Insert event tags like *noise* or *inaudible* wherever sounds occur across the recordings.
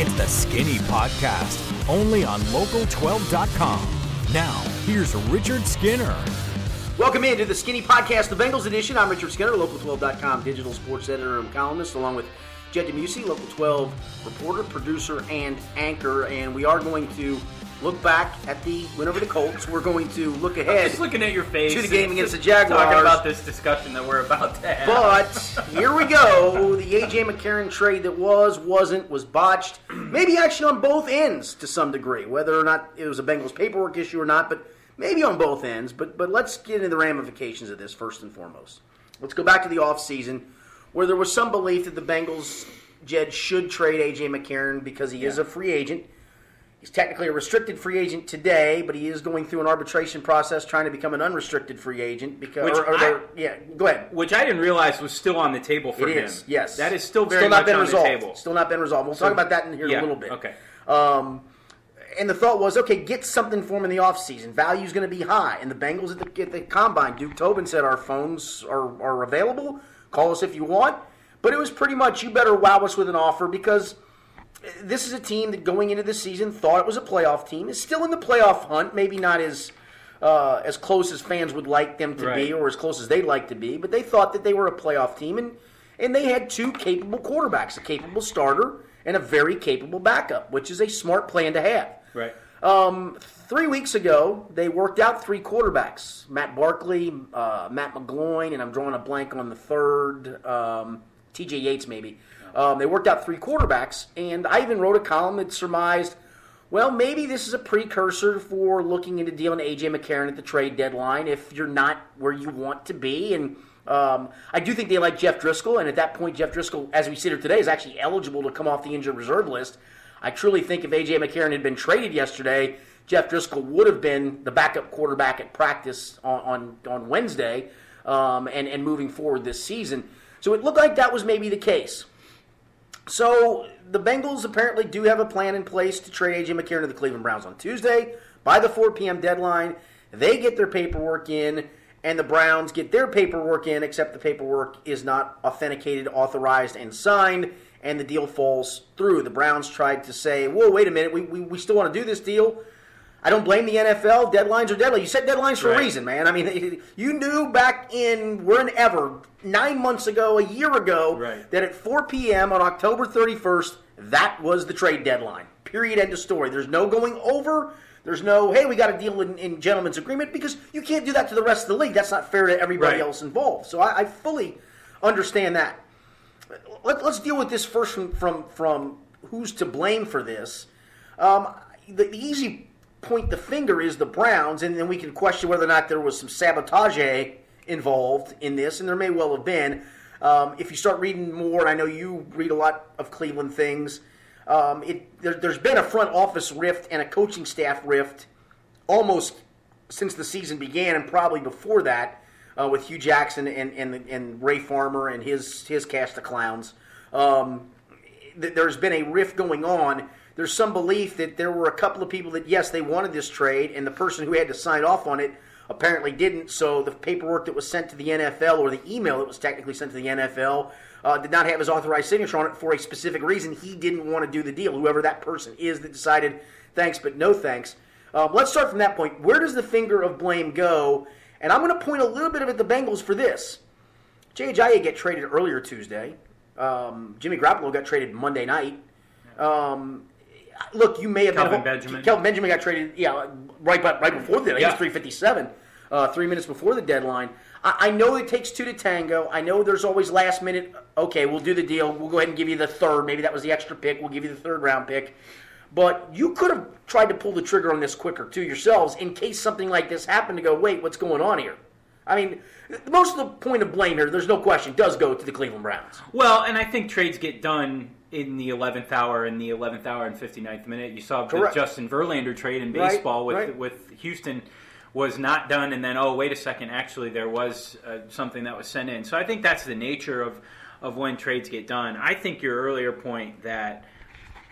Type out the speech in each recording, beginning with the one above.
It's the Skinny Podcast, only on Local12.com. Now, here's Richard Skinner. Welcome into the Skinny Podcast, the Bengals edition. I'm Richard Skinner, Local12.com digital sports editor and columnist, along with Jed DeMuesy, Local 12 reporter, producer, and anchor. And we are going to look back at the win over the Colts. We're going to look ahead. Just looking at your face. To the game against the Jaguars. Talking about this discussion that we're about to have. But *laughs* here we go. The AJ McCarron trade that was, wasn't, was botched. Maybe actually on both ends to some degree, whether or not it was a Bengals paperwork issue or not, but maybe on both ends. But but let's get into the ramifications of this first and foremost. Let's go back to the offseason where there was some belief that the Bengals Jed should trade AJ McCarron because he is a free agent. He's technically a restricted free agent today, but he is going through an arbitration process trying to become an unrestricted free agent because Which or- or I- yeah, go ahead. Which I didn't realize was still on the table for It him. is, yes. That is still very still not much been on resolved. the table. Still not been resolved. We'll talk about that in here in yeah, a little bit. okay. Um, and the thought was, okay, get something for him in the offseason. Value's going to be high. And the Bengals at the, at the combine, Duke Tobin said, our phones are, are available. Call us if you want. But it was pretty much, you better wow us with an offer because this is a team that going into the season thought it was a playoff team. Is still in the playoff hunt. Maybe not as uh, as close as fans would like them to be, or as close as they'd like to be. But they thought that they were a playoff team, and and they had two capable quarterbacks, a capable starter and a very capable backup, which is a smart plan to have. Right. Um, three weeks ago, they worked out three quarterbacks: Matt Barkley, uh, Matt McGloin, and I'm drawing a blank on the third, um, T.J. Yates, maybe. Um, they worked out three quarterbacks, and I even wrote a column that surmised, well, maybe this is a precursor for looking into dealing A.J. McCarron at the trade deadline if you're not where you want to be, and. Um, I do think they like Jeff Driskel, and at that point, Jeff Driskel, as we sit here today, is actually eligible to come off the injured reserve list. I truly think if AJ McCarron had been traded yesterday, Jeff Driskel would have been the backup quarterback at practice on on, on Wednesday, um, and and moving forward this season. So it looked like that was maybe the case. So the Bengals apparently do have a plan in place to trade AJ McCarron to the Cleveland Browns on Tuesday by the 4 p.m. deadline. They get their paperwork in, and the Browns get their paperwork in, except the paperwork is not authenticated, authorized, and signed, and the deal falls through. The Browns tried to say, whoa, wait a minute, we, we, we still want to do this deal. I don't blame the NFL. Deadlines are deadline. You set deadlines for a reason, man. I mean, *laughs* you knew back in whenever, nine months ago, a year ago, Right. that at 4 p.m. on October 31st, that was the trade deadline. Period. End of story. There's no going over. There's no, hey, we got a deal in, in gentleman's agreement because you can't do that to the rest of the league. That's not fair to everybody Right. else involved. So I, I fully understand that. Let, us deal with this first from, from, from who's to blame for this. Um, the, the easy point the finger is the Browns, and then we can question whether or not there was some sabotage involved in this, and there may well have been. Um, if you start reading more, and I know you read a lot of Cleveland things, um, it, there, there's been a front office rift and a coaching staff rift almost since the season began, and probably before that, uh, with Hue Jackson and, and and Ray Farmer and his his cast of clowns. Um, th- there's been a rift going on. There's some belief that there were a couple of people that yes, they wanted this trade, and the person who had to sign off on it apparently didn't. So the paperwork that was sent to the NFL or the email that was technically sent to the NFL uh, did not have his authorized signature on it for a specific reason. He didn't want to do the deal. Whoever that person is that decided thanks but no thanks. Um, let's start from that point. Where does the finger of blame go? And I'm going to point a little bit of at the Bengals for this. Jay get traded earlier Tuesday. Um, Jimmy Garoppolo got traded Monday night. Um, look, you may have Kelvin been Benjamin. Kelvin Benjamin got traded, yeah, right, but right before the Yeah. was three fifty seven, uh, three minutes before the deadline. I, I know it takes two to tango. I know there's always last minute. Okay, we'll do the deal. We'll go ahead and give you the third. Maybe that was the extra pick. We'll give you the third round pick. But you could have tried to pull the trigger on this quicker too yourselves in case something like this happened to go, wait, what's going on here? I mean, most of the point of blame here, there's no question, does go to the Cleveland Browns. Well, and I think trades get done in the 11th hour and the 11th hour and 59th minute. You saw the Justin Verlander trade in Right, baseball with right. with Houston was not done, and then oh wait a second, actually there was uh, something that was sent in. So I think that's the nature of of when trades get done. I think your earlier point that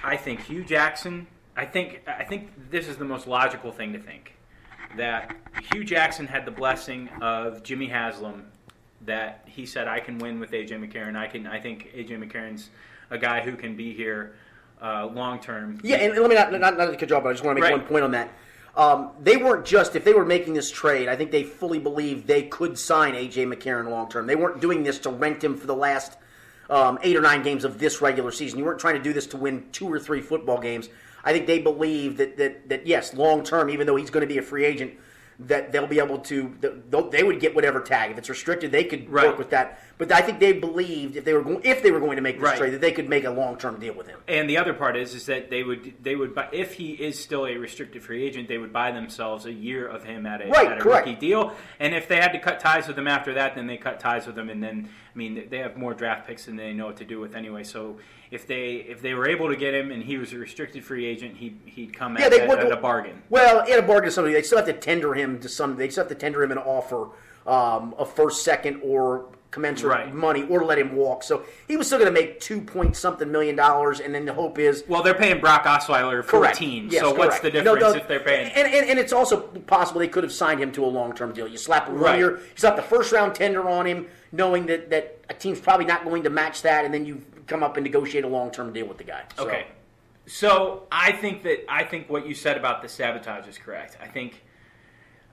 I think Hue Jackson. I think I think this is the most logical thing to think that Hue Jackson had the blessing of Jimmy Haslam that he said I can win with AJ McCarron. I can. I think AJ McCarron's a guy who can be here. uh, long term. Yeah, and let me not not, not cut you off, but I just want to make Right. one point on that. Um, they weren't just if they were making this trade. I think they fully believed they could sign AJ McCarron long term. They weren't doing this to rent him for the last um, eight or nine games of this regular season. You weren't trying to do this to win two or three football games. I think they believe that that, that yes, long term, even though he's going to be a free agent, that they'll be able to they would get whatever tag. If it's restricted, they could Right. work with that. But I think they believed if they were going, if they were going to make this Right. trade, that they could make a long term deal with him. And the other part is is that they would they would buy if he is still a restricted free agent, they would buy themselves a year of him at a, Right, at a correct. rookie deal. And if they had to cut ties with him after that, then they cut ties with him. And then I mean they have more draft picks than they know what to do with anyway. So if they if they were able to get him and he was a restricted free agent, he he'd come Yeah, at, they at, would at a bargain. Well, at a bargain to somebody, they still have to tender him to some. They still have to tender him an offer um, of first, second, or commensurate Right. money, or let him walk. So he was still going to make two point something million dollars, and then the hope is Well, they're paying Brock Osweiler correct. fourteen. Yes, so what's the difference no, if they're paying? And, and, and it's also possible they could have signed him to a long term deal. You slap a one Right. year, you slap the first round tender on him, knowing that that a team's probably not going to match that, and then you come up and negotiate a long term deal with the guy. So- Okay. So I think that I think what you said about the sabotage is correct. I think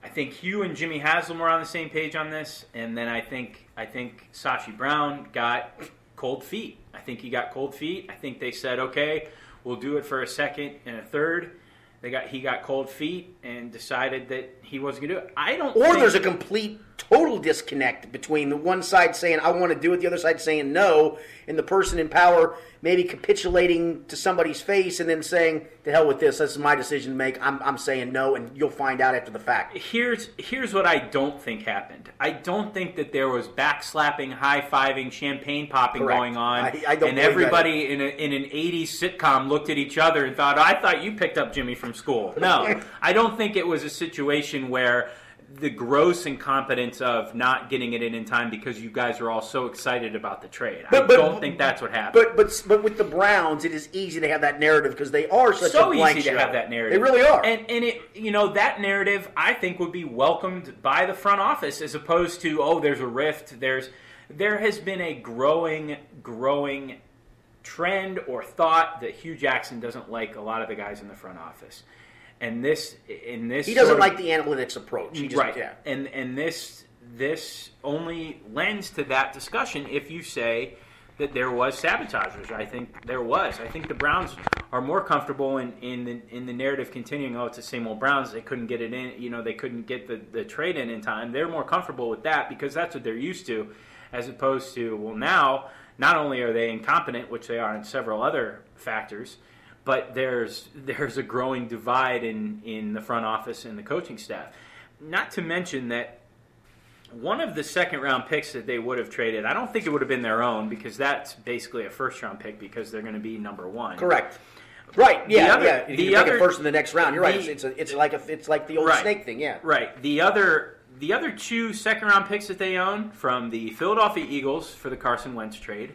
I think Hue and Jimmy Haslam were on the same page on this, and then I think I think Sashi Brown got cold feet. I think he got cold feet. I think they said, okay, we'll do it for a second and a third. They got he got cold feet and decided that he wasn't going to do it. I don't. Or think, there's a complete, total disconnect between the one side saying, I want to do it, the other side saying no, and the person in power maybe capitulating to somebody's face and then saying, to hell with this, this is my decision to make, I'm, I'm saying no, and you'll find out after the fact. here's here's what I don't think happened. I don't think that there was backslapping, high fiving, champagne popping Correct. going on, I- I and everybody in, a, in an '80s sitcom looked at each other and thought, "I thought you picked up Jimmy from school." No, *laughs* I don't think it was a situation where the gross incompetence of not getting it in in time because you guys are all so excited about the trade. I But- but- don't think that's what happened. But but but with the Browns, it is easy to have that narrative because they are such so a blank easy to have that narrative. They really are. And and it you know that narrative I think would be welcomed by the front office as opposed to oh there's a rift there's there has been a growing growing trend or thought that Hue Jackson doesn't like a lot of the guys in the front office. And this in this he doesn't sort of- like the analytics approach. He just, right. Yeah. And and this this only lends to that discussion if you say that there was sabotagers. I think there was. I think the Browns are more comfortable in, in the in the narrative continuing. Oh, it's the same old Browns. They couldn't get it in. You know, they couldn't get the, the trade in in time. They're more comfortable with that because that's what they're used to, as opposed to well now. Not only are they incompetent, which they are in several other factors, but there's there's a growing divide in in the front office and the coaching staff. Not to mention that one of the second round picks that they would have traded, I don't think it would have been their own because that's basically a first round pick because they're going to be number one. Correct. Right. Yeah. The other- yeah. You the other- it first in the next round. You're right. the- It's, it's, a, it's like a, it's like the old Right. snake thing. Yeah. Right. The other the other two second round picks that they own from the Philadelphia Eagles for the Carson Wentz trade,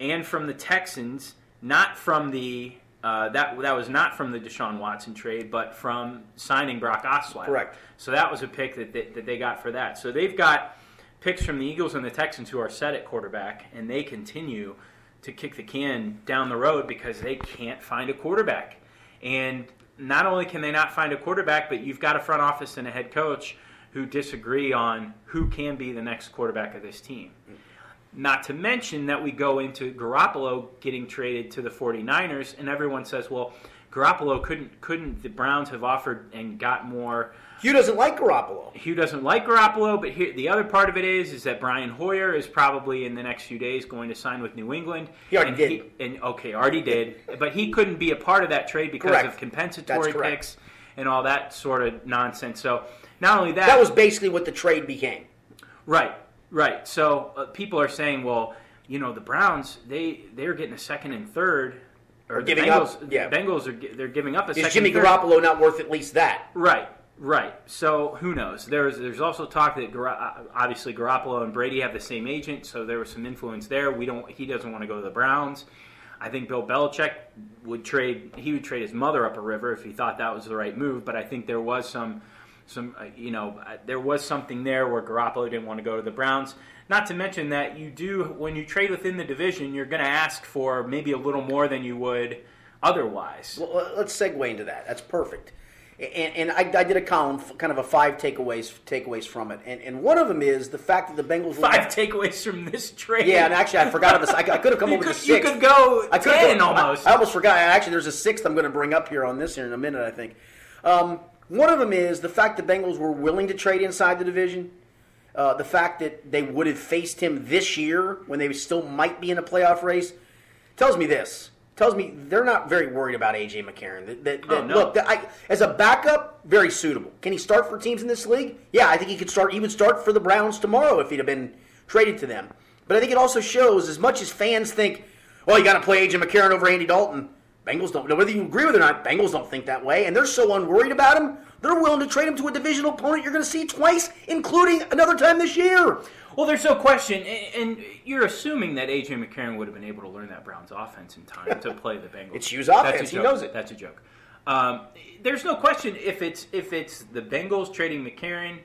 and from the Texans, not from the uh, that that was not from the Deshaun Watson trade, but from signing Brock Osweiler. Correct. So that was a pick that they, that they got for that. So they've got picks from the Eagles and the Texans who are set at quarterback, and they continue to kick the can down the road because they can't find a quarterback. And not only can they not find a quarterback, but you've got a front office and a head coach who disagree on who can be the next quarterback of this team. Not to mention that we go into Garoppolo getting traded to the 49ers, and everyone says, well, Garoppolo couldn't couldn't the Browns have offered and got more Hue doesn't like Garoppolo. Hue doesn't like Garoppolo, but here, the other part of it is is that Brian Hoyer is probably in the next few days going to sign with New England. He already and did. and okay, already did, but he couldn't be a part of that trade because Correct. of compensatory picks and all that sort of nonsense. So not only that, That was basically what the trade became. right, right. So uh, people are saying, well, you know, the Browns they they're getting a second and third. Or the giving Bengals, up, yeah. Bengals are they're giving up a Is second. Jimmy third. Garoppolo not worth at least that? Right, right. So who knows? There's there's also talk that Gar- obviously Garoppolo and Brady have the same agent, so there was some influence there. We don't. He doesn't want to go to the Browns. I think Bill Belichick would trade. He would trade his mother up a river if he thought that was the right move. But I think there was some, some uh, you know, uh, there was something there where Garoppolo didn't want to go to the Browns. Not to mention that you do when you trade within the division, you're going to ask for maybe a little more than you would otherwise. Well, let's segue into that. That's perfect. And, and I, I, did a column, kind of a five takeaways takeaways from it, and, and one of them is the fact that the Bengals five takeaways from this trade. Yeah, and actually I forgot about this. I, I could have come up could, with a six. You could go I ten almost. I, I, almost forgot. Actually, there's a sixth I'm going to bring up here on this here in a minute. I think um, one of them is the fact the Bengals were willing to trade inside the division. Uh, the fact that they would have faced him this year when they still might be in a playoff race tells me this tells me they're not very worried about AJ McCarron. That, that, that oh, no. look, that I, as a backup, very suitable. Can he start for teams in this league? Yeah, I think he could start. He would start for the Browns tomorrow if he'd have been traded to them. But I think it also shows, as much as fans think, well, you got to play AJ McCarron over Andy Dalton. Bengals don't. know Whether you agree with it or not, Bengals don't think that way, and they're so unworried about him. They're willing to trade him to a divisional opponent you're going to see twice, including another time this year. Well, there's no question, and you're assuming that AJ McCarron would have been able to learn that Browns offense in time to play the Bengals. It's Hue's offense. He knows it. That's a joke. Um, there's no question if it's if it's the Bengals trading McCarron,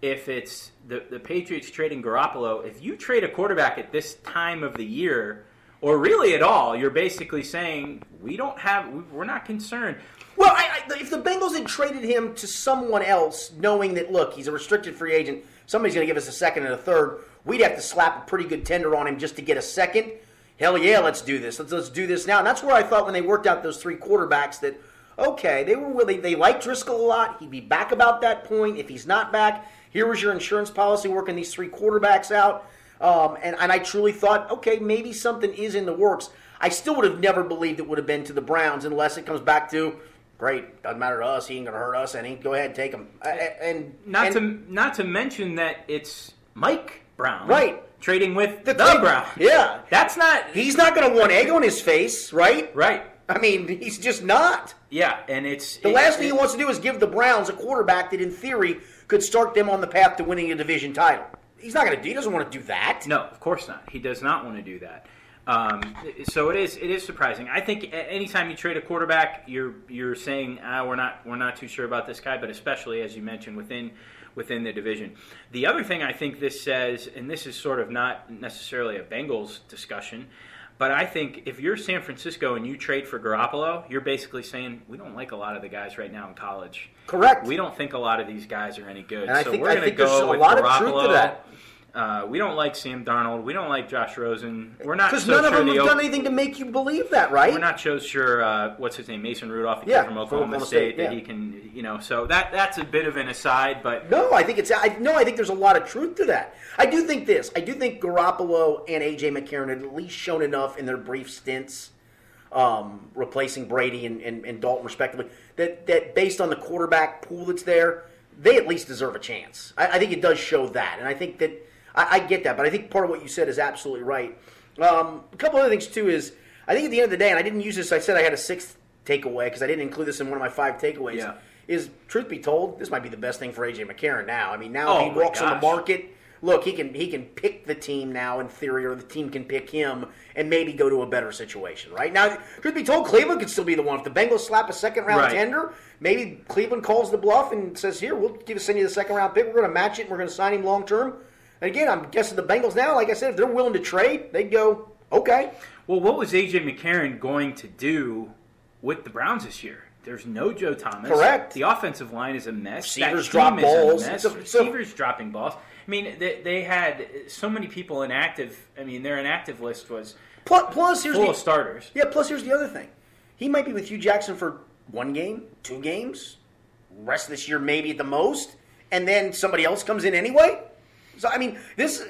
if it's the the Patriots trading Garoppolo. If you trade a quarterback at this time of the year, or really at all, you're basically saying we don't have we're not concerned. Well, I, I, if the Bengals had traded him to someone else, knowing that look, he's a restricted free agent somebody's going to give us a second and a third. We'd have to slap a pretty good tender on him just to get a second. Hell yeah, let's do this. Let's let's do this now. And that's where I thought when they worked out those three quarterbacks that okay, they were really they liked Driskel a lot. He'd be back about that point. If he's not back, here was your insurance policy working these three quarterbacks out. Um, and, and I truly thought, okay, maybe something is in the works. I still would have never believed it would have been to the Browns unless it comes back to great. Doesn't matter to us. He ain't gonna hurt us any. Go ahead, take him. And not and, to not to mention that it's Mike Brown, right? Trading with the, the Brown. Yeah, that's not. He's not gonna want egg on his face, right? Right. I mean, he's just not. Yeah, and it's the it, last it, thing he wants to do is give the Browns a quarterback that, in theory, could start them on the path to winning a division title. He's not going to do. He doesn't want to do that. No, of course not. He does not want to do that. Um, so it is it is surprising. I think anytime you trade a quarterback, you're you're saying ah, we're not we're not too sure about this guy, but especially as you mentioned within within the division. The other thing I think this says, and this is sort of not necessarily a Bengals discussion, but I think if you're San Francisco and you trade for Garoppolo, you're basically saying we don't like a lot of the guys right now in college. Correct. We don't think a lot of these guys are any good. And so I think, we're going to go with a lot Garoppolo. of truth to that. Uh, we don't like Sam Darnold. We don't like Josh Rosen. We're not because so none sure of them have the done anything to make you believe that, right? We're not so sure. Uh, what's his name? Mason Rudolph. Yeah, from from Oklahoma, Oklahoma State. State, that yeah. he can, you know. So that that's a bit of an aside, but No, I think it's I no, I think there's a lot of truth to that. I do think this. I do think Garoppolo and AJ McCarron had at least shown enough in their brief stints, um, replacing Brady and, and, and Dalton respectively, that that based on the quarterback pool that's there, they at least deserve a chance. I, I think it does show that, and I think that I, I get that, but I think part of what you said is absolutely right. Um, a couple other things too is I think at the end of the day, and I didn't use this. I said I had a sixth takeaway because I didn't include this in one of my five takeaways. Yeah. Is truth be told, this might be the best thing for AJ McCarron now. I mean, now Oh, if he walks on the market, look, he can he can pick the team now in theory, or the team can pick him and maybe go to a better situation. Right now, truth be told, Cleveland could still be the one. If the Bengals slap a second round Right. tender, maybe Cleveland calls the bluff and says, "Here, we'll give send you the second round pick. We're going to match it. and We're going to sign him long term." And again, I'm guessing the Bengals now, like I said, if they're willing to trade, they'd go, "Okay." well, what was AJ McCarron going to do with the Browns this year? There's no Joe Thomas. Correct. The offensive line is a mess. Receivers that drop a balls. mess. It's a- it's Receivers dropping balls. I mean, they, they had so many people inactive. I mean, their inactive list was Plus, plus here's full the, of starters. Yeah, plus here's the other thing. He might be with Hue Jackson for one game, two games, rest of this year maybe at the most, and then somebody else comes in anyway. So I mean, this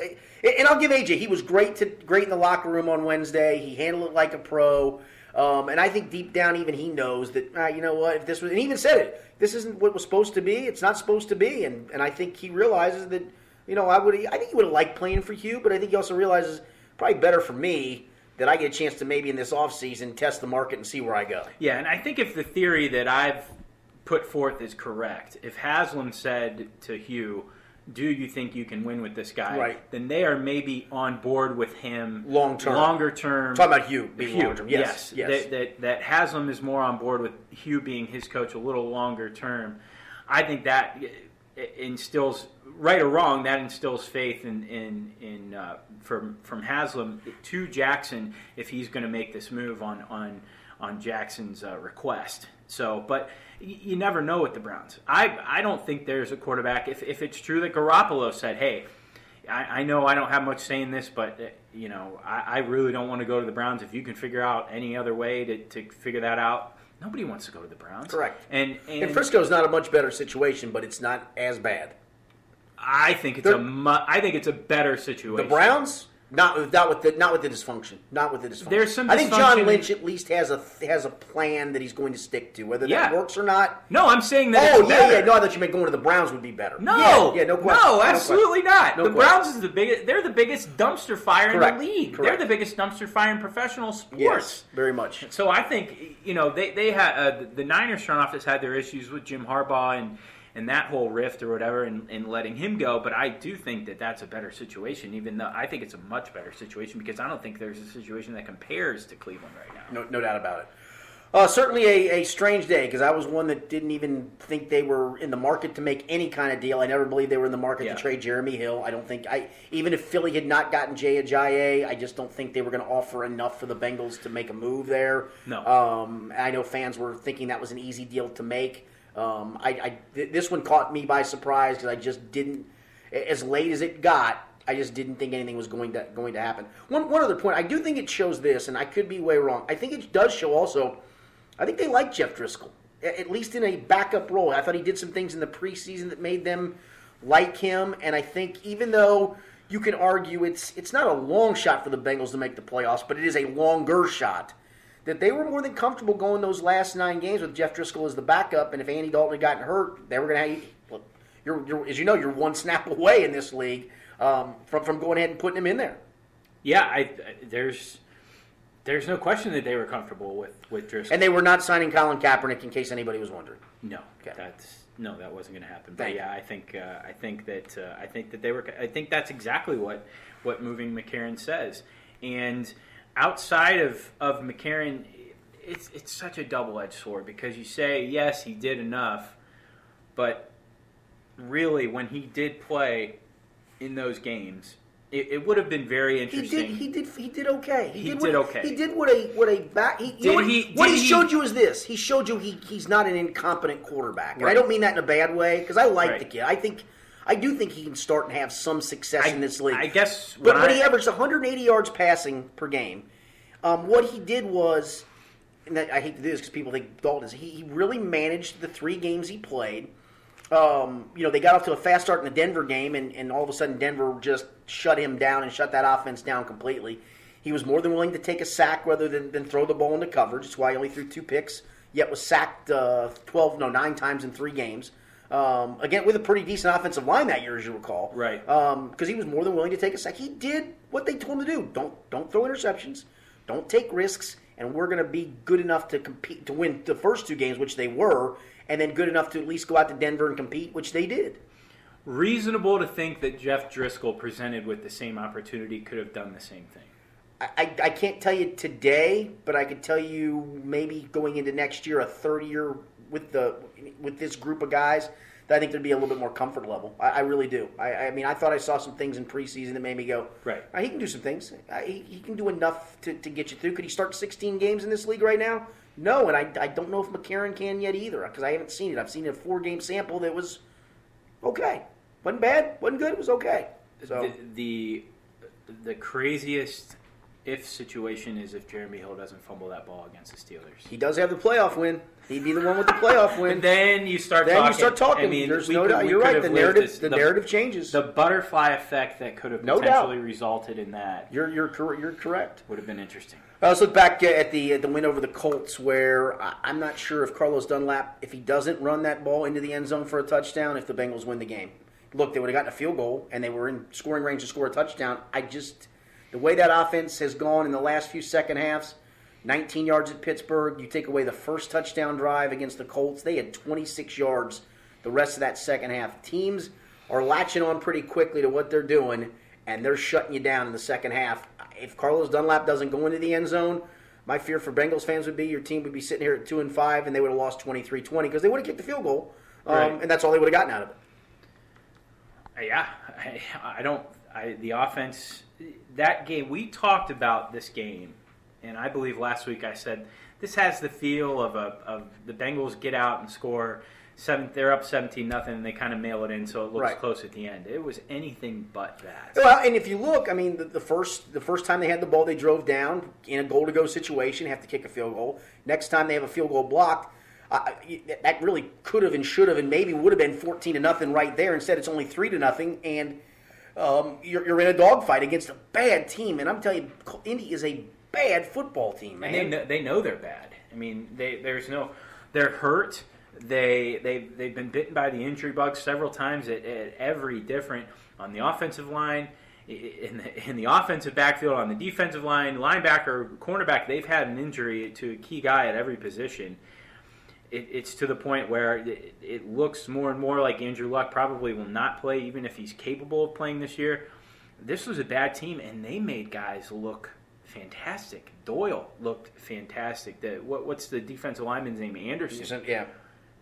and I'll give AJ. He was great to great in the locker room on Wednesday. He handled it like a pro. Um, and I think deep down, even he knows that ah, you know what. If this was, and he even said it, this isn't what was supposed to be. It's not supposed to be. And and I think he realizes that you know I would. I think he would have liked playing for Hue, but I think he also realizes probably better for me that I get a chance to maybe in this offseason test the market and see where I go. Yeah, and I think if the theory that I've put forth is correct, if Haslam said to Hue, "Do you think you can win with this guy?" Right. Then they are maybe on board with him Long term. longer term. Talking about Hue being Hue, long term. Yes, yes. That, that that Haslam is more on board with Hue being his coach a little longer term. I think that instills right or wrong that instills faith in in, in uh, from from Haslam to Jackson if he's going to make this move on on on Jackson's uh, request. So, but you never know with the Browns. I I don't think there's a quarterback. If if it's true that Garoppolo said, "Hey, I, I know I don't have much say in this, but uh, you know I, I really don't want to go to the Browns. If you can figure out any other way to, to figure that out, nobody wants to go to the Browns. Correct. And and, And Frisco's not a much better situation, but it's not as bad. I think it's They're- a mu- I think it's a better situation. The Browns, not with not with the not with the dysfunction, not with the dysfunction. There's some I think John dysfunction- Lynch at least has a has a plan that he's going to stick to, whether Yeah. that works or not. No, I'm saying that. Oh it's yeah, better. yeah. No, I thought you meant going to the Browns would be better. No, yeah, yeah no question. No, No absolutely question. not. No the question. Browns is the biggest. They're the biggest dumpster fire Correct. in the league. Correct. They're the biggest dumpster fire in professional sports. Yes, very much. So I think you know they they had uh, the- the Niners front office had their issues with Jim Harbaugh and and that whole rift or whatever and, and letting him go. But I do think that that's a better situation. Even though I think it's a much better situation because I don't think there's a situation that compares to Cleveland right now. No, no doubt about it. Uh, certainly a, a strange day because I was one that didn't even think they were in the market to make any kind of deal. I never believed they were in the market Yeah. to trade Jeremy Hill. I don't think I even if Philly had not gotten Jay Ajayi, I just don't think they were going to offer enough for the Bengals to make a move there. No. Um, I know fans were thinking that was an easy deal to make. Um, I, I th- this one caught me by surprise because I just didn't. As late as it got, I just didn't think anything was going to going to happen. One one other point, I do think it shows this, and I could be way wrong. I think it does show also. I think they like Jeff Driskel, at least in a backup role. I thought he did some things in the preseason that made them like him, and I think even though you can argue it's it's not a long shot for the Bengals to make the playoffs, but it is a longer shot. That they were more than comfortable going those last nine games with Jeff Driskel as the backup, and if Andy Dalton had gotten hurt, they were going to have. Look, you're, you're, as you know, you're one snap *laughs* away in this league um, from from going ahead and putting him in there. Yeah, I, there's there's no question that they were comfortable with with Driskel. And they were not signing Colin Kaepernick, in case anybody was wondering. No, Okay. that's no, that wasn't going to happen. Thank but yeah, I think uh, I think that uh, I think that they were. I think that's exactly what what moving McCarron says. And outside of of McCarron, it's it's such a double edged sword because you say yes, he did enough, but really, when he did play in those games, it, it would have been very interesting. He did. He did. He did okay. He did, did what, okay. He did what a what a back. He, you know what he- What did he he- showed you is this. He showed you he he's not an incompetent quarterback, and I don't mean that in a bad way because I like Right. the kid. I think I do think he can start and have some success I- in this league. I guess but, I- he averaged 180 yards passing per game. Um, what he did was, and I hate to do this because people think Dalton is. He, he really managed the three games he played. Um, you know, they got off to a fast start in the Denver game, and, and all of a sudden Denver just shut him down and shut that offense down completely. He was more than willing to take a sack rather than, than throw the ball into coverage. That's why he only threw two picks, yet was sacked uh, 12, no, nine times in three games. Um, again, with a pretty decent offensive line that year, as you recall. Right. Because he was more than willing to take a sack. He did what they told him to do. Don't don't throw interceptions. Don't take risks. And we're going to be good enough to compete to win the first two games, which they were, and then good enough to at least go out to Denver and compete, which they did. reasonable to think that Jeff Driskel, presented with the same opportunity, could have done the same thing. I, I, can't tell you today, but I could tell you maybe going into next year, a third year with the with this group of guys, that I think there'd be a little bit more comfort level. I, I really do. I, I mean, I thought I saw some things in preseason that made me go, Right. "Ah, he can do some things. Uh, he, he can do enough to, to get you through. Could he start 16 games in this league right now? No, and I, I don't know if McCarron can yet either because I haven't seen it. I've seen a four game sample that was okay. wasn't bad, wasn't good. It was okay. So The, the the craziest if situation is if Jeremy Hill doesn't fumble that ball against the Steelers. he does have the playoff win. He'd be the one with the playoff win. And then you start then talking. you start talking. I mean, There's no could- doubt. You're right. The narrative, this- the, narrative changes. The butterfly effect that could have No doubt. resulted in that you're you're cor- you're correct. would have been interesting. Uh, let's look back uh, at the at the win over the Colts, where I, I'm not sure if Carlos Dunlap, if he doesn't run that ball into the end zone for a touchdown, if the Bengals win the game. Look, they would have gotten a field goal, and they were in scoring range to score a touchdown. I just the way that offense has gone in the last few second halves. 19 yards at Pittsburgh. You take away the first touchdown drive against the Colts. They had 26 yards the rest of that second half. Teams are latching on pretty quickly to what they're doing, and they're shutting you down in the second half. If Carlos Dunlap doesn't go into the end zone, my fear for Bengals fans would be your team would be sitting here at 2 and 5, and they would have lost 23 20 because they would have kicked the field goal, um, Right. and that's all they would have gotten out of it. Uh, Yeah, I, I don't. I, the offense, that game. We talked about this game and I believe last week I said this has the feel of a of the Bengals get out and score seven. They're up seventeen nothing, and they kind of mail it in, so it looks Right. close at the end. It was anything but that. Well, and if you look, I mean, the, the first the first time they had the ball, they drove down in a goal to go situation, have to kick a field goal. Next time they have a field goal blocked, uh, that really could have and should have and maybe would have been fourteen to nothing right there. Instead, it's only three to nothing, and um, you're, you're in a dogfight against a bad team. And I'm telling you, Indy is a bad football team, man. And they know, they know they're bad. I mean, they there's no they're hurt. They they they've been bitten by the injury bug several times at, at every different on the offensive line, in the, in the offensive backfield, on the defensive line, linebacker, cornerback. They've had an injury to a key guy at every position. It, it's to the point where it, it looks more and more like Andrew Luck probably will not play, even if he's capable of playing this year. This was a bad team, and they made guys look fantastic. Doyle looked fantastic. The, what, what's the defensive lineman's name? Anderson. yeah,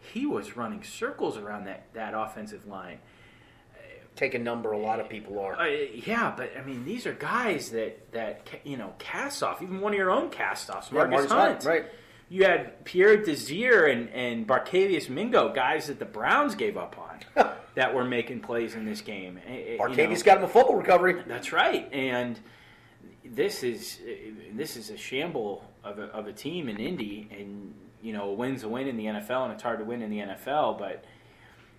He was running circles around that, that offensive line. take a number. A lot of people are. Uh, yeah, but I mean, these are guys that that you know cast off. Even one of your own cast offs, Yeah, Margus Margus Hunt. Right. You had Pierre Desir and and Barkevious Mingo, guys that the Browns gave up on, *laughs* that were making plays in this game. Eh, eh, you know. got him a football recovery. That's right, and this is this is a shamble of a, of a team in Indy, and you know, a win's a win in the NFL, and it's hard to win in the NFL. But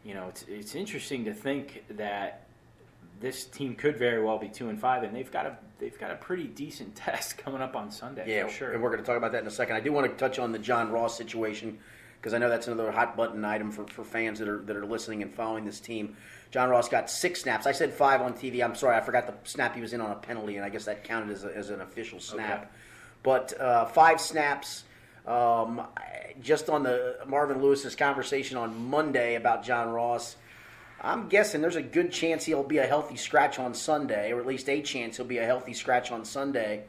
you know, it's it's interesting to think that this team could very well be two and five, and they've got a they've got a pretty decent *laughs* test coming up on Sunday. Yeah, for sure. and we're going to talk about that in a second. I do want to touch on the John Ross situation because I know that's another hot button item for, for fans that are that are listening and following this team. John Ross got six snaps. I said five on TV. I'm sorry, I forgot the snap he was in on a penalty, and I guess that counted as, a, as an official snap. Okay. But uh, five snaps. Um, just on the Marvin Lewis's conversation on Monday about John Ross, I'm guessing there's a good chance he'll be a healthy scratch on Sunday, or at least a chance he'll be a healthy scratch on Sunday.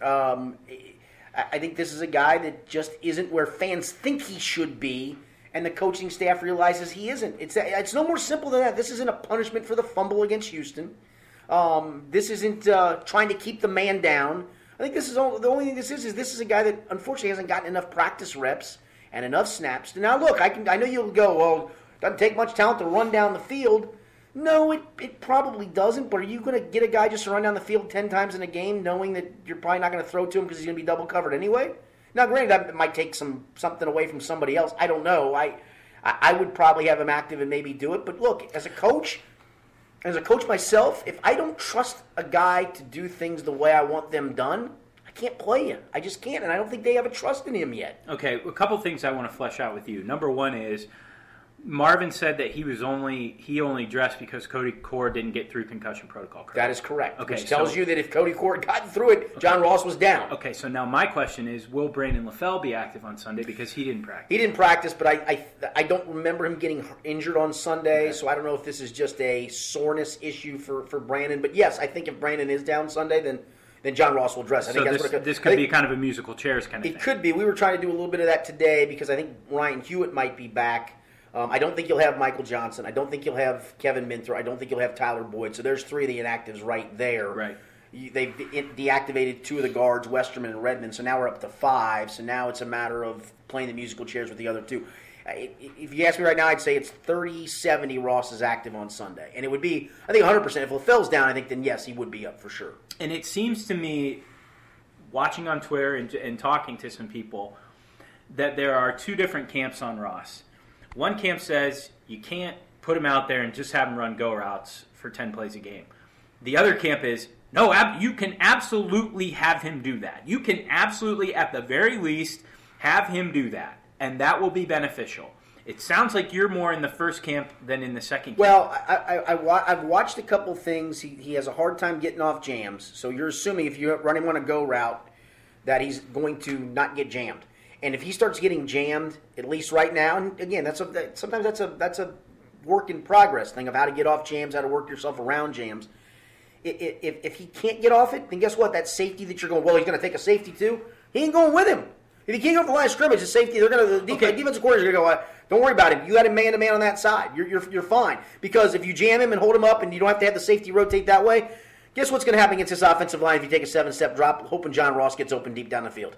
Um, I I think this is a guy that just isn't where fans think he should be, and the coaching staff realizes he isn't. It's it's no more simple than that. This isn't a punishment for the fumble against Houston. Um, this isn't uh, trying to keep the man down. I think this is all, the only thing this is is this is a guy that unfortunately hasn't gotten enough practice reps and enough snaps. Now look, I can I know you'll go well. Doesn't take much talent to run down the field. No, it, it probably doesn't. But are you going to get a guy just to run down the field ten times in a game, knowing that you're probably not going to throw to him because he's going to be double covered anyway? Now, granted, that might take some something away from somebody else. I don't know. I I I would probably have him active and maybe do it. But look, as a coach, as a coach myself, if I don't trust a guy to do things the way I want them done, I can't play him. I just can't, and I don't think they have a trust in him yet. Okay, a couple things I want to flesh out with you. Number one is Marvin said that he was only he only dressed because Cody Core didn't get through concussion protocol. Correct? That is correct. Okay, which tells so- you that if Cody Core got through it, John Ross was down. Okay, so now my question is: Will Brandon LaFell be active on Sunday because he didn't practice? He didn't practice, but I, I I don't remember him getting injured on Sunday, so I don't know if this is just a soreness issue for, for Brandon. But yes, I think if Brandon is down Sunday, then then John Ross will dress. I So think that's this, what it this could be kind of a musical chairs kind of It thing. could be. We were trying to do a little bit of that today because I think Ryan Hewitt might be back. Um, I don't think you'll have Michael Johnson. I don't think you'll have Kevin Minter. I don't think you'll have Tyler Boyd. So there's three of the inactives right there. Right. You- They've de- deactivated two of the guards, Westerman and Redmond. So now we're up to five. So now it's a matter of playing the musical chairs with the other two. If you ask me right now, I'd say it's 30 70 Ross is active on Sunday. And it would be, I think 100%. If LaFell's down, I think then yes, he would be up for sure. And it seems to me, watching on Twitter and, and talking to some people, that there are two different camps on Ross. One camp says you can't put him out there and just have him run go routes for 10 plays a game. The other camp is no, ab- you can absolutely have him do that. You can absolutely, at the very least, have him do that, and that will be beneficial. It sounds like you're more in the first camp than in the second camp. Well, I, I've watched a couple things. He, he has a hard time getting off jams. So you're assuming if you run him on a go route that he's going to not get jammed. And if he starts getting jammed, at least right now, and again, that's a that, sometimes that's a that's a work in progress thing of how to get off jams, how to work yourself around jams. If, if he can't get off it, then guess what? That safety that you're going, well, he's going to take a safety too. He ain't going with him. If he can't go for the line of scrimmage, the safety, they're going to the Okay. defensive coordinator going to go. Don't worry about him. You got him man to man on that side. You're, you're you're fine because if you jam him and hold him up, and you don't have to have the safety rotate that way. Guess what's going to happen against this offensive line if you take a seven step drop, hoping John Ross gets open deep down the field?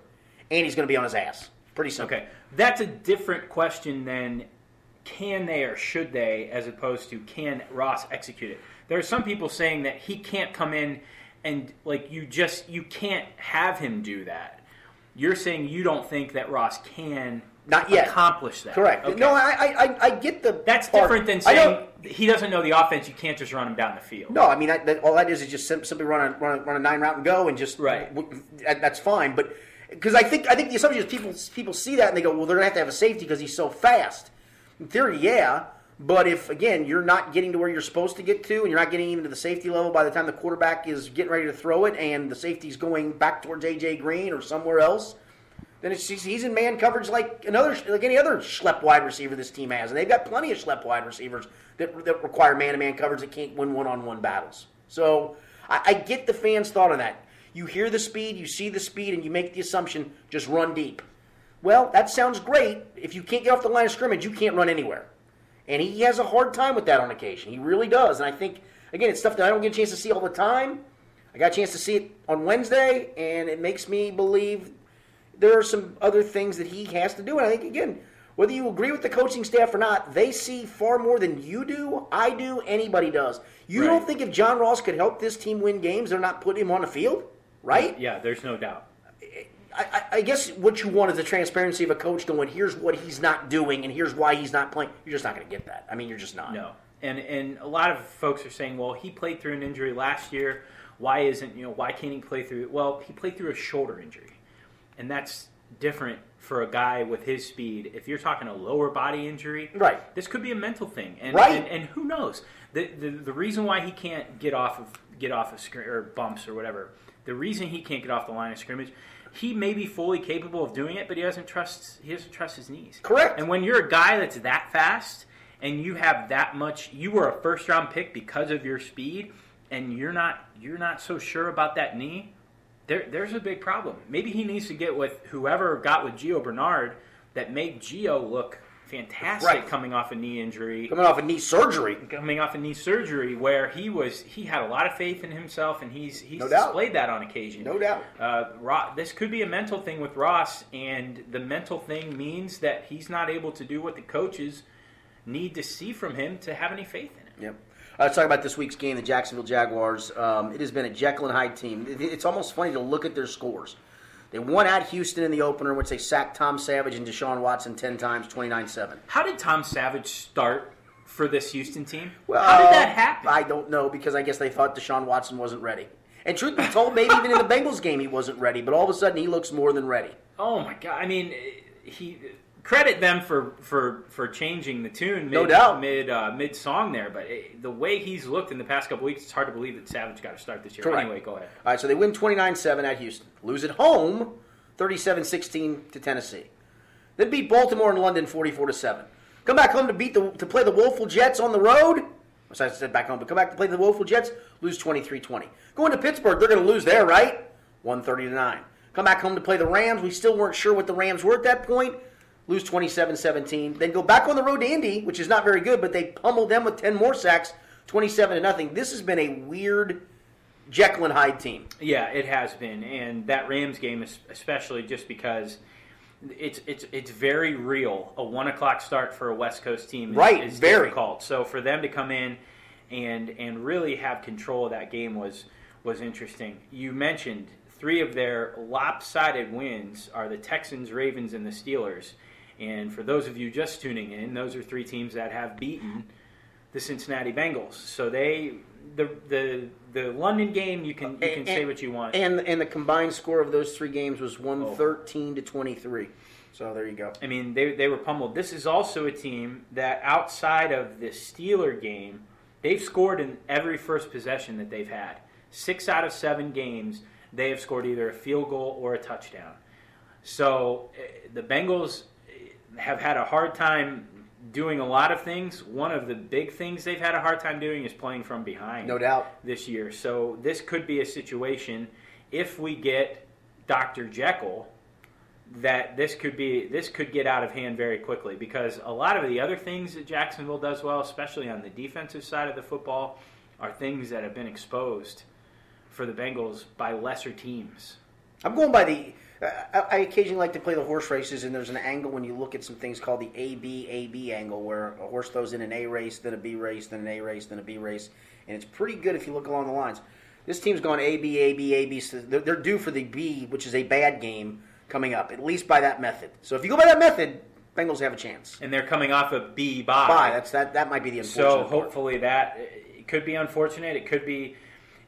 And he's going to be on his ass. Pretty simple. Okay, that's a different question than can they or should they, as opposed to can Ross execute it. There are some people saying that he can't come in and like you just you can't have him do that. You're saying you don't think that Ross can Not yet. accomplish that. Correct. Okay. No, I, I, I- I get the. that's part. different than saying he doesn't know the offense. You can't just run him down the field. No, I mean that, that, all that is is just simply run a, run a run a nine route and go and just Right. w- that- that's fine. But because I think I think the assumption is people people see that and they go, well, they're gonna have to have a safety because he's so fast. In theory, yeah. But if again you're not getting to where you're supposed to get to, and you're not getting even to the safety level by the time the quarterback is getting ready to throw it, and the safety's going back towards AJ Green or somewhere else, then he's in man coverage like another like any other schlep wide receiver this team has, and they've got plenty of schlep wide receivers that, that require man to man coverage that can't win one on one battles. So I, I get the fans' thought on that. You hear the speed, you see the speed, and you make the assumption just run deep. Well, that sounds great. If you can't get off the line of scrimmage, you can't run anywhere. And he has a hard time with that on occasion. He really does. And I think, again, it's stuff that I don't get a chance to see all the time. I got a chance to see it on Wednesday, and it makes me believe there are some other things that he has to do. And I think, again, whether you agree with the coaching staff or not, they see far more than you do, I do, anybody does. You Right. don't think if John Ross could help this team win games, they're not putting him on the field? Right? Yeah, there's no doubt. I, I I guess what you want is the transparency of a coach knowing here's what he's not doing and here's why he's not playing. You're just not going to get that. I mean, you're just not. No, and and a lot of folks are saying, well, he played through an injury last year. Why isn't you know why can't he play through it? Well, he played through a shoulder injury, and that's different for a guy with his speed. If you're talking a lower body injury, Right. This could be a mental thing, and Right. and, and who knows the, the the reason why he can't get off of get off of scr- or bumps or whatever. The reason he can't get off the line of scrimmage. He may be fully capable of doing it, but he doesn't trust. He doesn't trust his knees. Correct. And when you're a guy that's that fast and you have that much, you were a first round pick because of your speed, and you're not you're not so sure about that knee. There, there's a big problem. Maybe he needs to get with whoever got with Gio Bernard that made Gio look fantastic Right. coming off a knee injury Coming off a knee surgery. coming off a knee surgery where he was he had a lot of faith in himself and he's he's No doubt. displayed that on occasion. No doubt. Uh, Ro- this could be a mental thing with Ross, and the mental thing means that he's not able to do what the coaches need to see from him to have any faith in him. Yep. Uh, let's talk about this week's game, the Jacksonville Jaguars. Um, it has been a Jekyll and Hyde team. It- It's almost funny to look at their scores. They won at Houston in the opener, which they sacked Tom Savage and Deshaun Watson 10 times, 29 7. How did Tom Savage start for this Houston team? Well, How did that happen? I don't know because I guess they thought Deshaun Watson wasn't ready. And truth be told, maybe even in the Bengals game he wasn't ready, but all of a sudden he looks more than ready. oh my god! I mean, he credit them for for for changing the tune mid, No doubt. mid uh, mid song there, but it, the way he's looked in the past couple weeks, it's hard to believe that Savage got to start this year. Correct. Anyway, go ahead. All right, so they win 29 7 at Houston. Lose at home 37 16 to Tennessee. Then beat Baltimore and London 44 to 7. Come back home to beat the to play the Woeful Jets on the road. So I said back home, but come back to play the Woeful Jets, lose 23 20. Going to Pittsburgh, they're going to lose there, right? 130 to 9. Come back home to play the Rams. We still weren't sure what the Rams were at that point. Lose 27 17. Then go back on the road to Indy, which is not very good, but they pummeled them with 10 more sacks, 27 to nothing. This has been a weird Jekyll and Hyde team. Yeah, it has been, and that Rams game, especially just because it's it's it's very real. A one o'clock start for a West Coast team, is, Right, is very. difficult. So for them to come in and and really have control of that game was was interesting. You mentioned three of their lopsided wins are the Texans, Ravens, and the Steelers. And for those of you just tuning in, those are three teams that have beaten the Cincinnati Bengals. So they the the the London game you can you can And- say what you want. And and the combined score of those three games was 113 to 23. So there you go. I mean, they, they were pummeled. This is also a team that, outside of the Steeler game, they've scored in every first possession that they've had. Six out of seven games, they have scored either a field goal or a touchdown. So eh, the Bengals have had a hard time doing a lot of things. One of the big things they've had a hard time doing is playing from behind. No doubt. This year. So this could be a situation if we get Dr. Jekyll that this could be this could get out of hand very quickly because a lot of the other things that Jacksonville does well, especially on the defensive side of the football, are things that have been exposed for the Bengals by lesser teams. I'm going by the. I, occasionally like to play the horse races, and there's an angle when you look at some things called the AB AB angle, where a horse throws in an A race, then a B race, then an A race, then a B race, and it's pretty good if you look along the lines. This team's gone AB AB AB. So they're, they're due for the B, which is a bad game coming up, at least by that method. So if you go by that method, Bengals have a chance. And they're coming off a B bye. Bye. That's that. That might be the unfortunate. So part. hopefully that it could be unfortunate. It could be,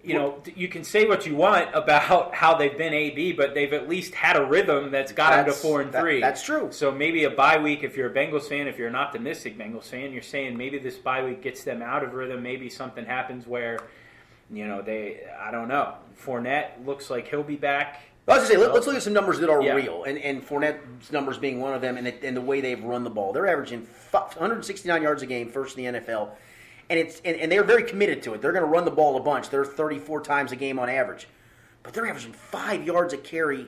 you know, you can say what you want about *laughs* how they've been AB, but they've at least had a rhythm that's got them to four and that- three. that's true. So maybe a bye week, if you're a Bengals fan, if you're an optimistic Bengals fan, you're saying maybe this bye week gets them out of rhythm. Maybe something happens where, you know, they I don't know. Fournette looks like he'll be back. I was going to say, let, us look at some numbers that are Yeah. real, and, and Fournette's numbers being one of them, and, the, and the way they've run the ball. They're averaging 169 yards a game, first in the NFL, and it's and, and they're very committed to it. They're going to run the ball a bunch. They're 34 times a game on average, but they're averaging five yards a carry,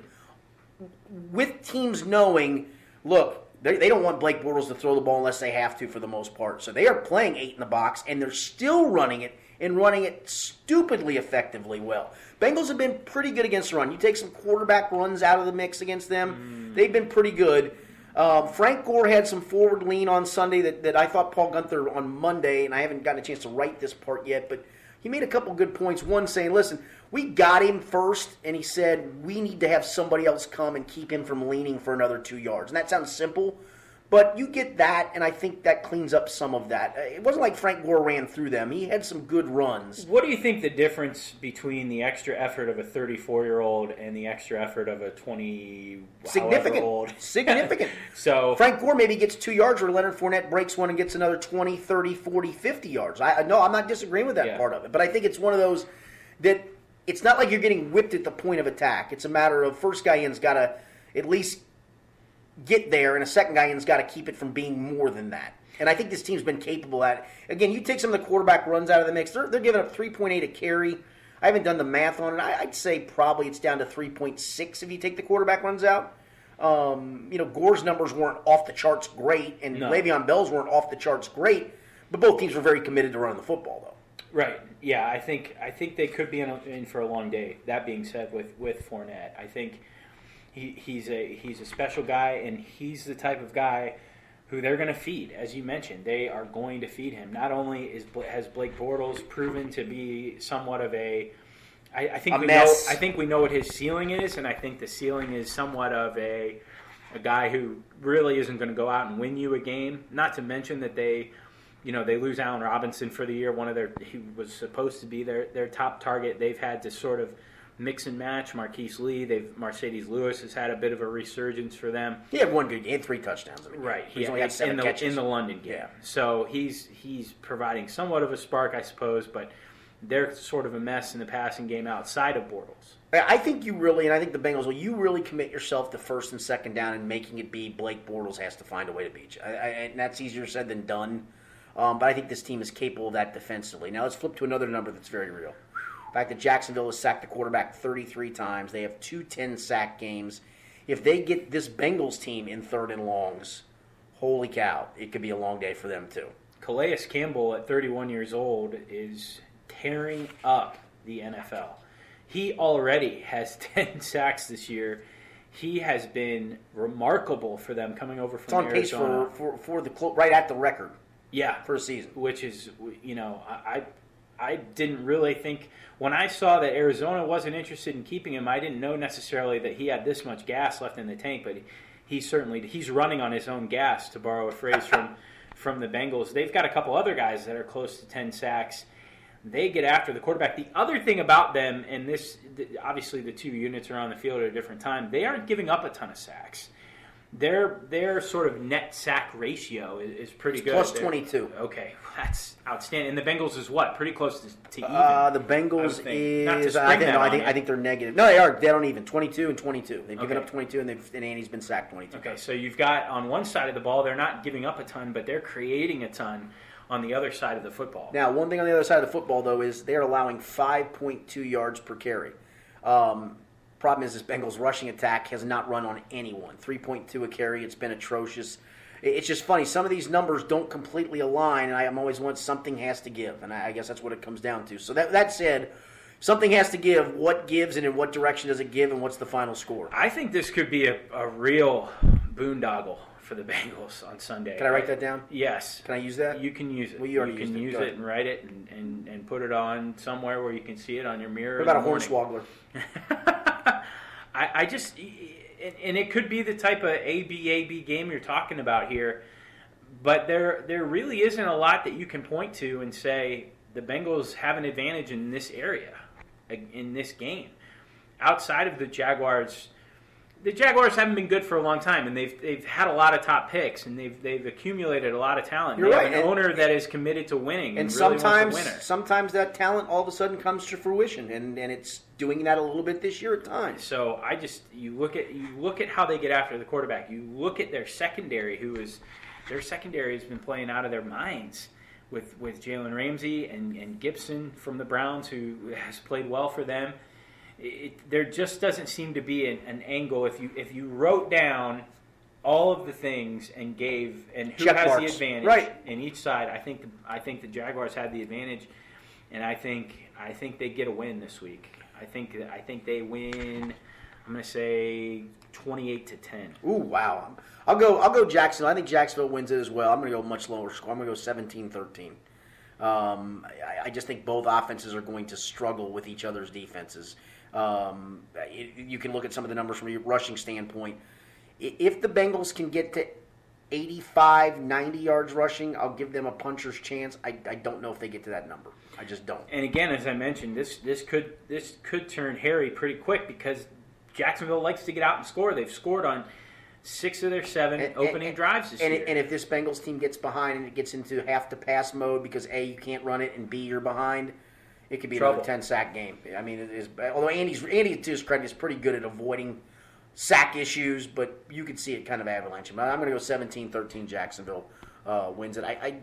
with teams knowing, look, they, they don't want Blake Bortles to throw the ball unless they have to for the most part. So they are playing eight in the box, and they're still running it and running it stupidly effectively well. Bengals have been pretty good against the run. You take some quarterback runs out of the mix against them, mm. they've been pretty good. Um, Frank Gore had some forward lean on Sunday that, that I thought Paul Guenther on Monday, and I haven't gotten a chance to write this part yet, but he made a couple good points. One saying, listen, we got him first, and he said we need to have somebody else come and keep him from leaning for another two yards. And that sounds simple, but you get that, and I think that cleans up some of that. Uh, It wasn't like Frank Gore ran through them. He had some good runs. What do you think the difference between the extra effort of a 34 year old and the extra effort of a 20 Significant. old? *laughs* Significant. so Frank Gore maybe gets two yards, or Leonard Fournette breaks one and gets another 20, 30, 40, 50 yards. I No, I'm not disagreeing with that Yeah. part of it, but I think it's one of those that it's not like you're getting whipped at the point of attack. It's a matter of first guy in's got to at least get there, and a second guy in's got to keep it from being more than that. And I think this team's been capable at it. Again, you take some of the quarterback runs out of the mix, they're, they're giving up 3.8 a carry. I haven't done the math on it. I, I'd say probably it's down to 3.6 if you take the quarterback runs out. Um, you know, Gore's numbers weren't off the charts great, and No. Le'Veon Bell's weren't off the charts great, but both teams were very committed to running the football, though. Right. Yeah, I think I think they could be in, in for a long day. That being said, with with Fournette, I think he, he's a he's a special guy, and he's the type of guy who they're going to feed. As you mentioned, they are going to feed him. Not only is has Blake Bortles proven to be somewhat of a I, I think A we mess. know I think we know what his ceiling is, and I think the ceiling is somewhat of a a guy who really isn't going to go out and win you a game. Not to mention that they, you know, they lose Allen Robinson for the year. One of their he was supposed to be their their top target. They've had to sort of mix and match. Marquise Lee, they've Marcedes Lewis has had a bit of a resurgence for them. He had one good game, three touchdowns. In the. Right, He's yeah, only had seven in the catches. in the London game. Yeah. So he's he's providing somewhat of a spark, I suppose, but they're sort of a mess in the passing game outside of Bortles. I think you really, and I think the Bengals will. You really commit yourself to first and second down and making it be Blake Bortles has to find a way to beat you. I, I, and that's easier said than done. Um, but I think this team is capable of that defensively. Now let's flip to another number that's very real. The fact that Jacksonville has sacked the quarterback 33 times. They have two 10 sack games. If they get this Bengals team in third and longs, holy cow, it could be a long day for them too. Calais Campbell, at 31 years old, is tearing up the NFL. He already has *laughs* 10 sacks this year. He has been remarkable for them coming over from It's on pace for, for, for the right at the record yeah, for a season. which is you know I I didn't really think when I saw that Arizona wasn't interested in keeping him, I didn't know necessarily that he had this much gas left in the tank, but he, he certainly he's running on his own gas to borrow a phrase from from the Bengals. They've got a couple other guys that are close to 10 sacks. They get after the quarterback. The other thing about them, and this obviously the two units are on the field at a different time, they aren't giving up a ton of sacks. Their their sort of net sack ratio is, is pretty good. 22. Okay, that's outstanding. And the Bengals is what? Pretty close to, to even. Uh, the Bengals would think. Not to is. I think, no, I think. I think they're negative. No, they are. They don't even. Twenty-two and twenty-two. They've given up twenty-two, and they've and Andy's been sacked twenty-two. okay, so you've got on one side of the ball, they're not giving up a ton, but they're creating a ton on the other side of the football. Now, one thing on the other side of the football, though, is they're allowing five point two yards per carry. Um, problem is, this Bengals rushing attack has not run on anyone. Three point two a carry. It's been atrocious. It's just funny. Some of these numbers don't completely align, and I am always want something has to give, and I guess that's what it comes down to. So that that said, something has to give. What gives, and in what direction does it give, and what's the final score? I think this could be a, a real boondoggle for the *laughs* Bengals on Sunday. Can I write that down? Yes. Can I use that? You can use it. Well, you already can it. use Go it and write it and, and, and put it on somewhere where you can see it on your mirror. What about a morning. hornswoggler? *laughs* I, I just, and, it could be the type of ABAB game you're talking about here, but there there really isn't a lot that you can point to and say the Bengals have an advantage in this area, in this game. Outside of the Jaguars, the Jaguars haven't been good for a long time, and they've they've had a lot of top picks, and they've they've accumulated a lot of talent. You're they right, have an and- owner that is committed to winning, And and, really sometimes, wants a winner. sometimes that talent all of a sudden comes to fruition, and, and it's doing that a little bit this year at times. So I just you look at you look at how they get after the quarterback. You look at their secondary, who is their secondary has been playing out of their minds with with Jalen Ramsey and, and Gipson from the Browns, who has played well for them. It, there just doesn't seem to be an, an angle if you if you wrote down all of the things and gave and who Check has marks. the advantage Right. in each side. I think the, I think the Jaguars had the advantage, and I think I think they get a win this week. I think I think they win. I'm going to say 28 to 10. Ooh, wow. I'll go. I'll go Jacksonville. I think Jacksonville wins it as well. I'm going to go much lower score. I'm going to go 17-13. Um, I, I just think both offenses are going to struggle with each other's defenses. Um, it- you can look at some of the numbers from a rushing standpoint. If the Bengals can get to 85, 90 yards rushing, I'll give them a puncher's chance. I, I don't know if they get to that number. I just don't. And again, as I mentioned, this this could this could turn hairy pretty quick because Jacksonville likes to get out and score. They've scored on six of their seven And- opening and- drives this and, year. And if this Bengals team gets behind and it gets into half to pass mode because A, you can't run it, and B, you're behind, it could be Trouble. another 10 sack game. I mean, it is, although Andy's, Andy, to his credit, is pretty good at avoiding sack issues, but you could see it kind of avalanche him. I'm going to go 17 13 Jacksonville uh, wins it. I,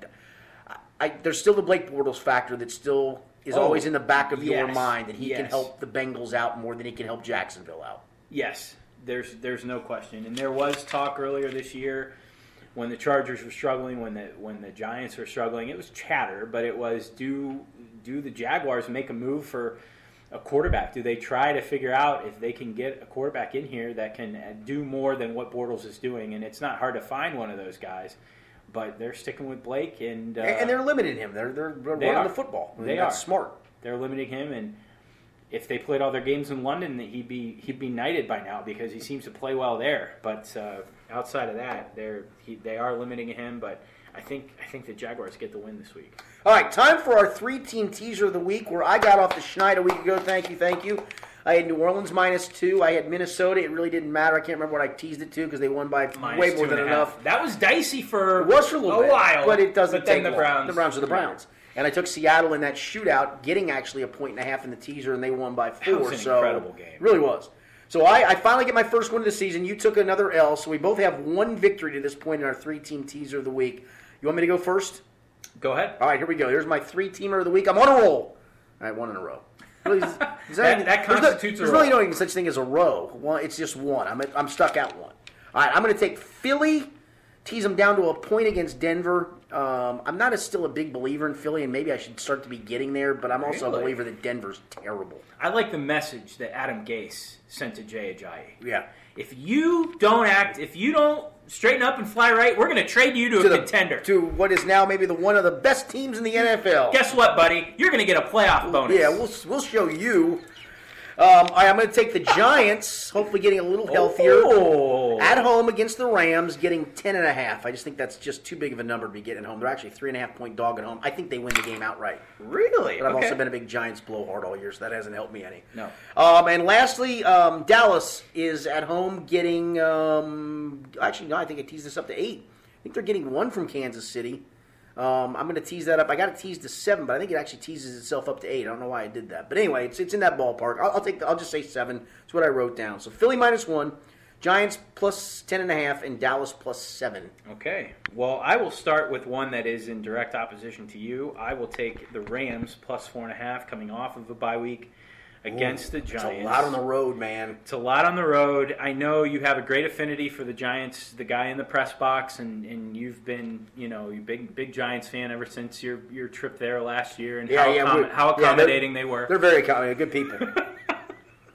I, I, there's still the Blake Bortles factor that still is Oh, always in the back of your mind that he can help the Bengals out more than he can help Jacksonville out. Yes, there's there's no question. And there was talk earlier this year when the Chargers were struggling, when the when the Giants were struggling. It was chatter, but it was do do the Jaguars make a move for a quarterback? Do they try to figure out if they can get a quarterback in here that can uh, do more than what Bortles is doing? And it's not hard to find one of those guys. But they're sticking with Blake, and uh, and, they're limiting him. They're, they're, they're They running are. the football. I mean, They are. smart. they're limiting him and if they played all their games in London that he'd be he'd be knighted by now because he seems to play well there but uh, outside of that they're he, they are limiting him but I think I think the Jaguars get the win this week All right, time for our three-team teaser of the week, where I got off the schneid a week ago. Thank you, thank you. I had New Orleans minus two. I had Minnesota. It really didn't matter. I can't remember what I teased it to because they won by Minus way more than enough. that was dicey for It was for a little bit, while but it doesn't but take then the long. Browns The Browns are the Browns, and I took Seattle in that shootout, getting actually a point and a half in the teaser, and they won by four. was an so incredible game. really was. So I, I finally get my first win of the season. You took another L, so we both have one victory to this point in our three-team teaser of the week. You want me to go first? go ahead All right, here we go. Here's my three-teamer of the week. I'm on a roll. All right, one in a row. Really, is- is *laughs* That- even- that there's no- constitutes a There's really no even such thing as a row. Well, it's just one. I'm, I'm stuck at one. All right, I'm going to take Philly, tease them down to a point against Denver. Um, I'm not a, still a big believer in Philly, and maybe I should start to be getting there, but I'm also a believer that Denver's terrible. I like the message that Adam Gase sent to Jay Ajayi Yeah. if you don't act if you don't straighten up and fly right we're going to trade you to, To a the- contender To what is now maybe the one of the best teams in the NFL. Guess what, buddy? You're going to get a playoff bonus. Yeah, we'll, we'll show you. Um, right, I'm going to take the Giants, hopefully getting a little healthier. Oh. At home against the Rams, getting 10 and a half. I just think that's just too big of a number to be getting at home. They're actually three and a half point dog at home. I think they win the game outright. really? But I've Okay. also been a big Giants blowhard all year, so that hasn't helped me any. No. Um, and lastly, um, Dallas is at home getting. Um, actually, no, I think I teased this up to eight. I think they're getting one from Kansas City. Um, I'm going to tease that up. I got it teased to seven, but I think it actually teases itself up to eight. I don't know why I did that, but anyway, it's it's in that ballpark. I'll, I'll take. The, I'll just say seven. It's what I wrote down. So Philly minus one, Giants plus ten and a half, and Dallas plus seven. Okay. Well, I will start with one that is in direct opposition to you. I will take the Rams plus four and a half coming off of a bye week against the Giants. It's a lot on the road, man. It's a lot on the road. I know you have a great affinity for the Giants, the guy in the press box, and, and you've been, you know, you big big Giants fan ever since your your trip there last year, and Yeah, how, yeah, accom- how yeah, accommodating they were. They're very accommodating, good people. *laughs*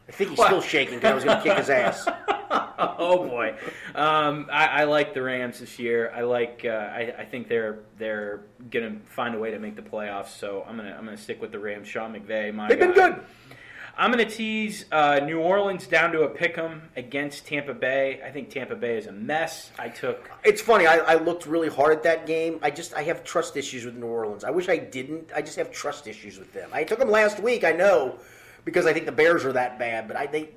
I think he's still shaking because I was going to kick his ass. *laughs* oh boy, um, I, I like the Rams this year. I like. Uh, I, I think they're they're gonna find a way to make the playoffs. So I'm gonna I'm gonna stick with the Rams. Sean McVay, my They've been good. I'm going to tease uh, New Orleans down to a pick 'em against Tampa Bay. I think Tampa Bay is a mess. I took. It's funny. I, I looked really hard at that game. I just I have trust issues with New Orleans. I wish I didn't. I just have trust issues with them. I took them last week. I know because I think the Bears are that bad. But I they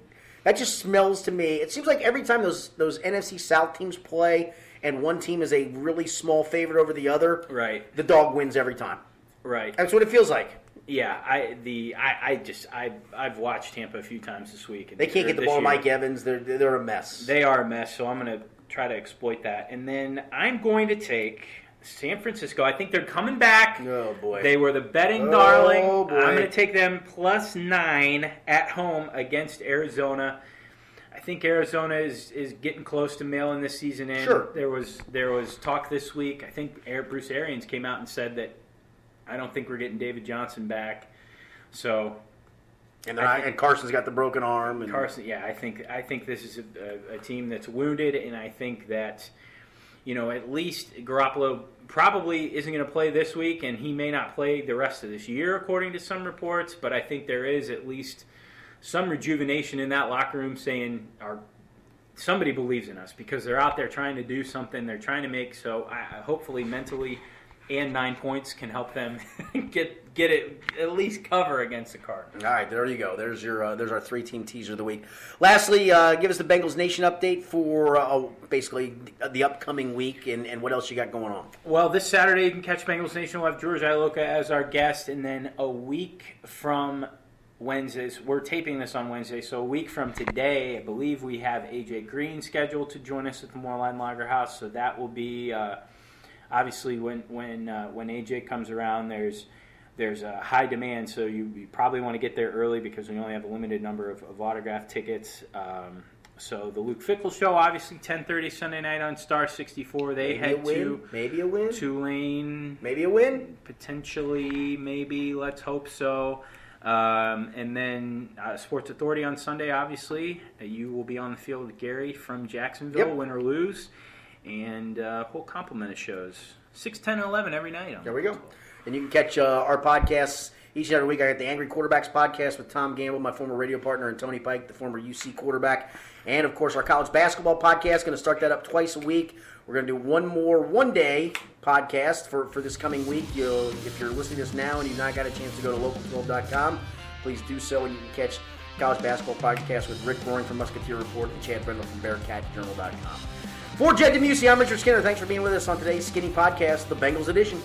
that just smells to me. It seems like every time those those NFC South teams play and one team is a really small favorite over the other, Right. the dog wins every time. Right. That's what it feels like. Yeah. I the I, I just I I've watched Tampa a few times this week. and- They can't get the ball, year. Mike Evans. They're they're a mess. They are a mess. So I'm going to try to exploit that. And then I'm going to take San Francisco. I think they're coming back. Oh, boy. They were the betting Oh, darling. boy. I'm going to take them plus nine at home against Arizona. I think Arizona is, is getting close to mailing this season in. Sure. There was there was talk this week. I think Air- Bruce Arians came out and said that I don't think we're getting David Johnson back. So and, they're not- and Carson's got the broken arm. And Carson, yeah, I think I think this is a, a, a team that's wounded, and I think that you know at least Garoppolo probably isn't going to play this week, and he may not play the rest of this year, according to some reports. But I think there is at least some rejuvenation in that locker room, saying our somebody believes in us because they're out there trying to do something. They're trying to make so. I, I- hopefully, mentally. And nine points can help them *laughs* get get it at least cover against the Cardinals. All right, there you go. There's your uh, there's our three team teaser of the week. Lastly, uh, give us the Bengals Nation update for uh, basically the upcoming week and, and what else you got going on. Well, this Saturday you can catch Bengals Nation. We'll have George Iloka as our guest, and then a week from Wednesdays, we're taping this on Wednesday, so a week from today, I believe we have AJ Green scheduled to join us at the Moerlein Lager House. So that will be uh, obviously when when uh, when AJ comes around. There's there's a high demand, so you, you probably want to get there early because we only have a limited number of, of autograph tickets. Um, so the Luke Fickell show, obviously 10:30 Sunday night on Star 64. They Maybe head to maybe a win, Tulane, maybe a win. potentially, maybe. Let's hope so. Um, and then uh, Sports Authority on Sunday, obviously. Uh, you will be on the field with Gary from Jacksonville, Yep. win or lose. And uh, whole complement of shows. 6, 10, and 11 every night. On There we go. And you can catch uh, our podcasts each and every week. I got the Angry Quarterbacks podcast with Tom Gamble, my former radio partner, and Tony Pike, the former UC quarterback. And of course, our college basketball podcast. Going to start that up twice a week. We're going to do one more one day podcast for, for this coming week. You'll, if you're listening to this now and you've not got a chance to go to local12.com, please do so. And you can catch college basketball podcast with Rick Roaring from Musketeer Report and Chad Brendel from BearcatJournal.com. For Jed DeMuesy, I'm Richard Skinner. Thanks for being with us on today's Skinny Podcast, the Bengals edition.